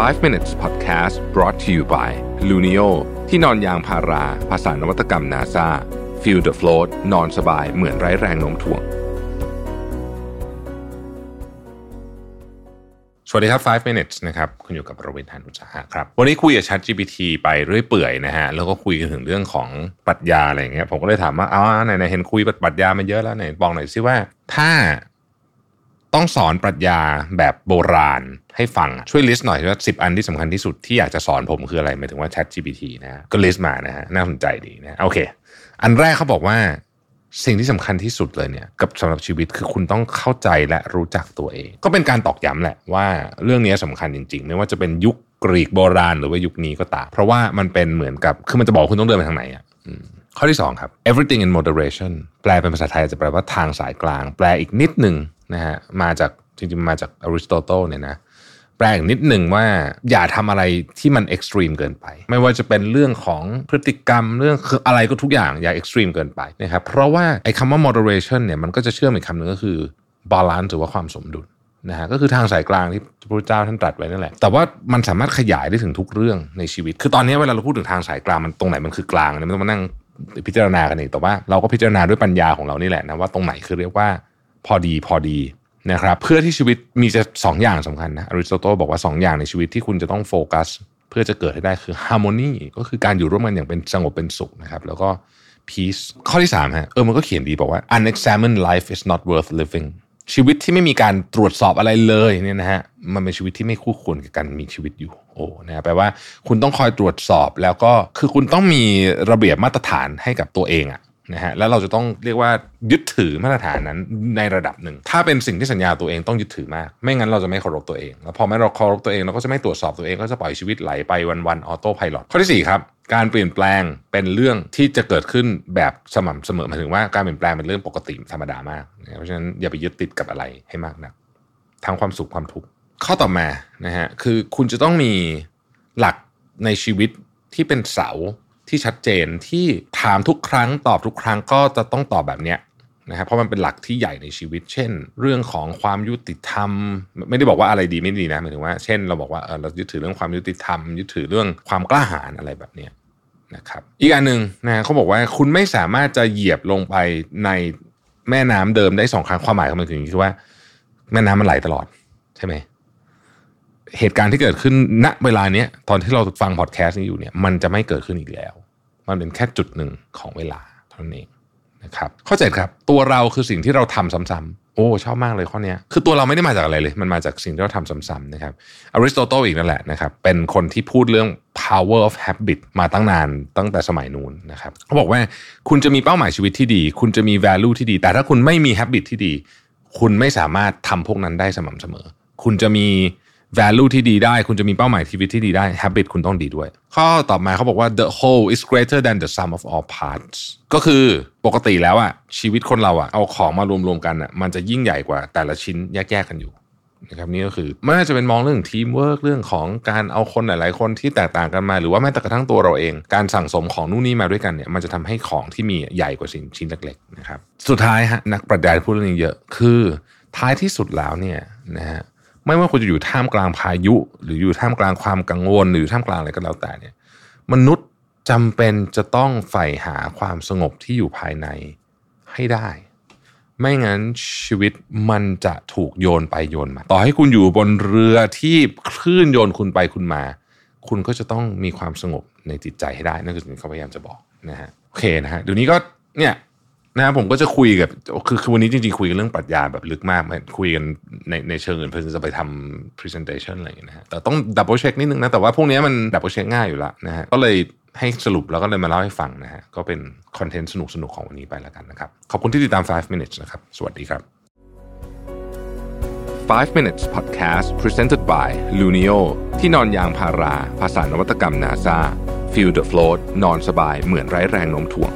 5 minutes podcast brought to you by Luno ที่นอนยางพารา ภาษานวัตกรรม NASA feel the float นอนสบายเหมือนไร้แรงโน้มถ่วง สวัสดีครับ 5 minutes นะครับ คุณอยู่กับประวินทานุสาหะครับ วันนี้คุยกับ Chat GPT ไปเรื่อยเปื่อยนะฮะ แล้วก็คุยกันถึงเรื่องของปรัชญาอะไรอย่างเงี้ย ผมก็เลยถามว่าอ้าวไหนๆเห็นคุยปรัชญามาเยอะแล้วไหนบอกหน่อยสิว่า ถ้า ต้องสอนปรัชญาแบบโบราณให้ฟัง ช่วย list หน่อยว่าสิบอันที่สำคัญที่สุดที่อยากจะสอนผมคืออะไรหมายถึงว่า Chat GPT นะก็ list มานะฮะน่าสนใจดีนะโอเค อันแรกเขาบอกว่าสิ่งที่สำคัญที่สุดเลยเนี่ยกับสำหรับชีวิตคือคุณต้องเข้าใจและรู้จักตัวเอง ก็เป็นการตอกย้ำแหละว่าเรื่องนี้สำคัญจริง ๆ ไม่ว่าจะเป็นยุคกรีกโบราณหรือว่ายุคนี้ก็ตามเพราะว่ามันเป็นเหมือนกับคือมันจะบอกคุณต้องเดินไปทางไหนอะข้อที่สองครับ everything in moderation แปลเป็นภาษาไทยอาจจะแปลว่าทางสายกลาง แปลอีกนิดหนึ่ง นะฮะมาจากจริงๆมาจากอริสโตเติลเนี่ยนะแปลอีกนิดหนึ่งว่าอย่าทำอะไรที่มัน extreme เกินไป ไม่ว่าจะเป็นเรื่องของพฤติกรรมเรื่องคืออะไรก็ทุกอย่างอย่า extreme เกินไปนะครับเพราะว่าไอ้คำว่า moderation เนี่ยมันก็จะเชื่อมอีกคำหนึ่งก็คือ balance หรือว่าความสมดุลนะฮะก็คือทางสายกลางที่พระพุทธเจ้าท่านตรัสไว้นั่นแหละแต่ว่ามันสามารถขยายได้ถึงทุกเรื่องในชีวิต คือตอนนี้เวลาเราพูดถึงทางสายกลางมันตรงไหนมันคือกลางเนี่ยไม่ต้องมานั่งพิจารณากันเองแต่ว่าเราก็พิจารณาด้วยปัญญาของเรานี่แหละนะว่าตรงไหนคือเรียกว่า พอดีพอดีนะครับเพื่อที่ชีวิตมีจะสองอย่างสำคัญนะอริสโตเติลบอกว่า 2 อย่างในชีวิตที่คุณจะต้องโฟกัส เพื่อจะเกิดให้ได้คือ harmony ก็คือการอยู่ร่วมกันอย่างเป็นสงบเป็นสุขนะครับแล้วก็ peace ข้อที่3ฮะเออมันก็เขียนดีบอกว่า unexamined life is not worth living ชีวิตที่ไม่มีการตรวจสอบอะไรเลยเนี่ยนะฮะมันเป็นชีวิตที่ไม่คู่ควรกับการมีชีวิตอยู่โอ้นะแปลว่าคุณต้องคอยตรวจสอบแล้วก็คือคุณต้องมีระเบียบมาตรฐานให้กับตัวเองอะ นะฮะแล้วเราจะต้องเรียกว่ายึดถือมาตรฐานนั้นในระดับหนึ่ง ถ้าเป็นสิ่งที่สัญญาตัวเองต้องยึดถือมาก ไม่งั้นเราจะไม่เคารพตัวเอง แล้วพอไม่เราเคารพตัวเองเราก็จะไม่ตรวจสอบตัวเองก็จะปล่อยชีวิตไหลไปวันๆออโต้ไพลอตข้อที่4ครับการเปลี่ยนแปลงเป็นเรื่องที่จะเกิดขึ้นแบบสม่ำเสมอหมายถึงว่าการเปลี่ยนแปลงเป็นเรื่องปกติธรรมดามากเพราะฉะนั้นอย่าไปยึดติดกับอะไรให้มากนะักทั้งความสุขความทุกข์ข้อต่อมานะฮะคือคุณจะต้องมีหลักในชีวิตที่เป็นเสา ที่ชัดเจนที่ถามทุกครั้งตอบทุกครั้งก็จะต้องตอบแบบเนี้ยนะครับเพราะมันเป็นหลักที่ใหญ่ในชีวิต เช่น เรื่องของความยุติธรรม ไม่ได้บอกว่าอะไรดีไม่ดีนะหมายถึงว่าเช่นเราบอกว่าเออเรายึดถือเรื่องความยุติธรรม ยึดถือเรื่องความกล้าหาญอะไรแบบเนี้ยนะครับอีกอันหนึ่งนะเขาบอกว่าคุณไม่สามารถจะเหยียบลงไปในแม่น้ำเดิมได้สองครั้งความหมายของมันคือว่า แม่น้ำมันไหลตลอดใช่ไหม เหตุการณ์ที่เกิดขึ้นณเวลาเนี้ยตอนที่เราฟังพอดแคสต์นี้อยู่เนี่ยมันจะไม่เกิดขึ้นอีกแล้ว มันเป็นแค่จุดหนึ่งของเวลาเท่านั้นเองนะครับข้อเจ็ดครับ ตัวเราคือสิ่งที่เราทำซ้ำๆโอ้ชอบมากเลยข้อนี้คือตัวเราไม่ได้มาจากอะไรเลย มันมาจากสิ่งที่เราทำซ้ำๆนะครับอริสโตเติลอีกนั่นแหละนะครับเป็นคนที่พูดเรื่อง power of habit มาตั้งนานตั้งแต่สมัยนู้นนะครับเขาบอกว่าคุณจะมีเป้าหมายชีวิตที่ดี คุณจะมี value ที่ดี แต่ถ้าคุณไม่มี habit ที่ดี คุณไม่สามารถทำพวกนั้นได้สม่ำเสมอ คุณจะมี value ที่ดีได้คุณจะมีเป้าหมายชีวิตที่ดีได้ habit คุณต้องดีด้วย ข้อต่อมาเขาบอกว่า the whole is greater than the sum of all parts ก็คือปกติแล้วอะชีวิตคนเราอะเอาของมารวมๆกันอะมันจะยิ่งใหญ่กว่าแต่ละชิ้นแยกๆกันอยู่นะครับนี่ก็คือไม่ว่าจะเป็นมองเรื่องทีมเวิร์กเรื่องของการเอาคนหลายๆ คนที่แตกต่างกันมา หรือว่าแม้แต่กระทั่งตัวเราเอง การสั่งสมของนู่นนี่มาด้วยกันเนี่ยมันจะทำให้ของที่มีใหญ่กว่าสิ่งชิ้นเล็กๆนะครับสุดท้ายฮะนักปรัชญาพูดเรื่องนี้เยอะคือท้ายที่สุดแล้วเนี่ยนะฮะ ไม่ว่าคุณจะอยู่ท่ามกลางพายุ หรืออยู่ท่ามกลางความกังวล หรือท่ามกลางอะไรก็แล้วแต่เนี่ยมนุษย์จำเป็นจะต้องใฝ่หาความสงบที่อยู่ภายในให้ได้ ไม่งั้นชีวิตมันจะถูกโยนไปโยนมา ต่อให้คุณอยู่บนเรือที่คลื่นโยนคุณไปคุณมา คุณก็จะต้องมีความสงบในจิตใจให้ได้ นั่นคือสิ่งที่เขาพยายามจะบอกนะฮะโอเคนะฮะเดี๋ยวนี้ก็เนี่ย นะครับผมก็จะคุยกับคือคือวันนี้จริงๆ คุยกันเรื่องปรัชญาแบบลึกมากคุยกันในในเชิงอื่นเพื่อจะไปทำ presentation อะไรอย่างเงี้ยนะฮะแต่ต้อง double check นิดนึงนะ แต่ว่าพวกนี้มัน double check ง่ายอยู่แล้วนะฮะก็เลยให้สรุปแล้วก็เลยมาเล่าให้ฟังนะฮะก็เป็นคอนเทนต์สนุกๆ ของวันนี้ไปแล้วกันนะครับ ขอบคุณที่ติดตาม 5 minutes นะครับ สวัสดีครับ 5 minutes podcast presented by Luno ที่นอนยางพารา ภาษานวัตกรรม NASA feel the float นอนสบายเหมือนไร้แรงโน้มถ่วง